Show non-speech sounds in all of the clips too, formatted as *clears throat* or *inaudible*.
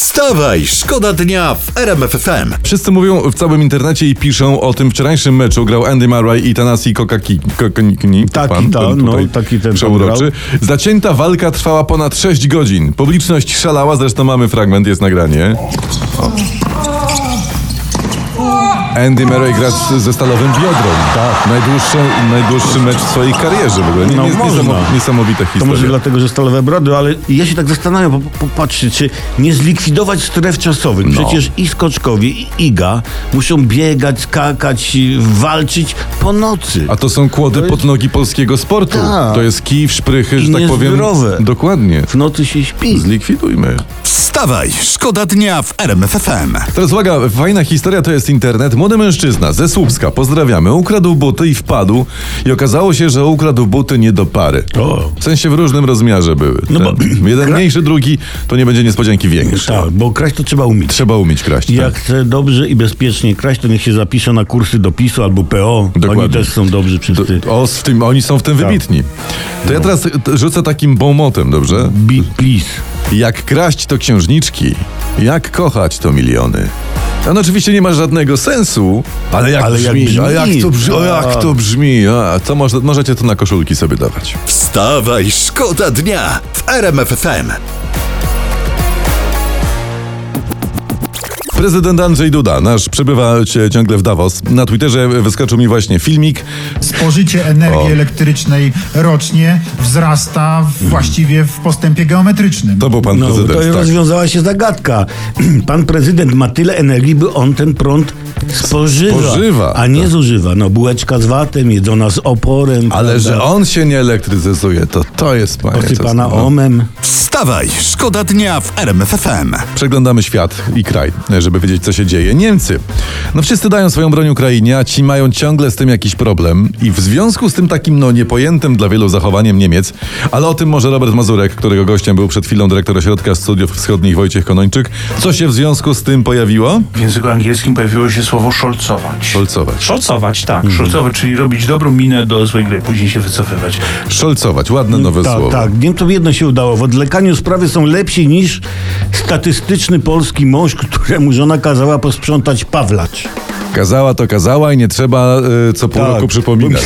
Wstawaj, szkoda dnia w RMF FM. Wszyscy mówią w całym internecie i piszą o tym wczorajszym meczu. Grał Andy Murray i Tanasi Kokaki. Kokakini, Taki, pan, ta, ten no, taki ten Przeuroczy. Zacięta walka trwała ponad 6 godzin. Publiczność szalała, zresztą mamy fragment, jest nagranie. O. Andy Murray gra z, ze stalowym biodrem. Tak. Najdłuższy, najdłuższy mecz w swojej karierze w ogóle. Nie, No, jest można. niesamowita To historia. może dlatego, że stalowe brody, ale ja się tak zastanawiam, bo popatrzcie, czy nie zlikwidować stref czasowych. No. Przecież i skoczkowie, i Iga muszą biegać, skakać, i walczyć po nocy. A to są kłody pod nogi polskiego sportu. Tak. To jest kij w szprychy, że I tak powiem. niezdrowe. Dokładnie. W nocy się śpi. Zlikwidujmy. Wstawaj, szkoda dnia w RMF FM. Teraz uwaga, fajna historia to jest internet. Młody mężczyzna ze Słupska, pozdrawiamy, ukradł buty i wpadł i okazało się, że ukradł buty nie do pary. O. W sensie w różnym rozmiarze były. No bo- Jeden mniejszy, drugi, to nie będzie niespodzianki większy. Tak, bo kraść to trzeba umieć. Trzeba umieć kraść. Jak Tak. chce dobrze i bezpiecznie kraść, to niech się zapisze na kursy do PiSu albo PO. Oni Dokładnie. też są dobrzy wszyscy. O, w tym, oni są w tym Tak. wybitni. To ja teraz rzucę takim bomotem, dobrze? Bi- PiS. Jak kraść to księżniczki, jak kochać to miliony. On oczywiście nie ma żadnego sensu, ale jak Ale jak brzmi, brzmi. a jak to brzmi, a jak to brzmi, a to może, możecie to na koszulki sobie dawać. Wstawaj, szkoda dnia w RMF Prezydent Andrzej Duda, nasz przebywa ciągle w Davos. Na Twitterze wyskoczył mi właśnie filmik. Spożycie energii O. elektrycznej rocznie wzrasta w, właściwie w postępie geometrycznym. To był pan No, prezydent. to tak. rozwiązała się zagadka. *clears throat* Pan prezydent ma tyle energii, by on ten prąd spożywa, Spożywa, a nie tak. zużywa. No, bułeczka z watem, jedzona z oporem. Ale prawda? że on się nie elektryzuje, to to jest panie. Posypana co- no. omem. Wstawaj, szkoda dnia w RMF FM. Przeglądamy świat i kraj, żeby wiedzieć, co się dzieje. Niemcy. No wszyscy dają swoją broń Ukrainie, a ci mają ciągle z tym jakiś problem. I w związku z tym takim, no, niepojętym dla wielu zachowaniem Niemiec, ale o tym może Robert Mazurek, którego gościem był przed chwilą dyrektor Ośrodka Studiów Wschodnich Wojciech Konończyk. Co się w związku z tym pojawiło? W języku angielskim pojawiło się słowo szolcować. Szolcować. Szolcować, tak. Szolcować, czyli robić dobrą minę do złej gry, później się wycofywać. Szolcować, ładne nowe tak, słowo. tak. Niemcom jedno się udało. W odlekaniu sprawy są lepsi niż statystyczny polski mąż, któremu żona kazała posprzątać Pawlacz. Kazała to kazała i nie trzeba y, co pół Tak. roku przypominać.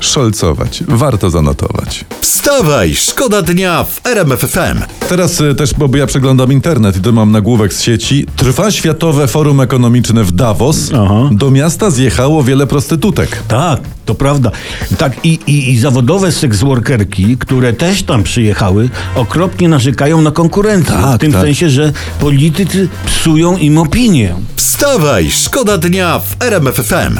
Szolcować. Warto zanotować. Wstawaj, szkoda dnia w RMF FM. Teraz y, też, bo ja przeglądam internet i to mam nagłówek z sieci. Trwa Światowe Forum Ekonomiczne w Davos. Aha. Do miasta zjechało wiele prostytutek. Tak, to prawda. Tak, i, i, i zawodowe seksworkerki, które też tam przyjechały, okropnie narzekają na konkurencję. Tak, w tym tak. sensie, że politycy psują im opinię. Wstawaj, szkoda dnia w RMF FM.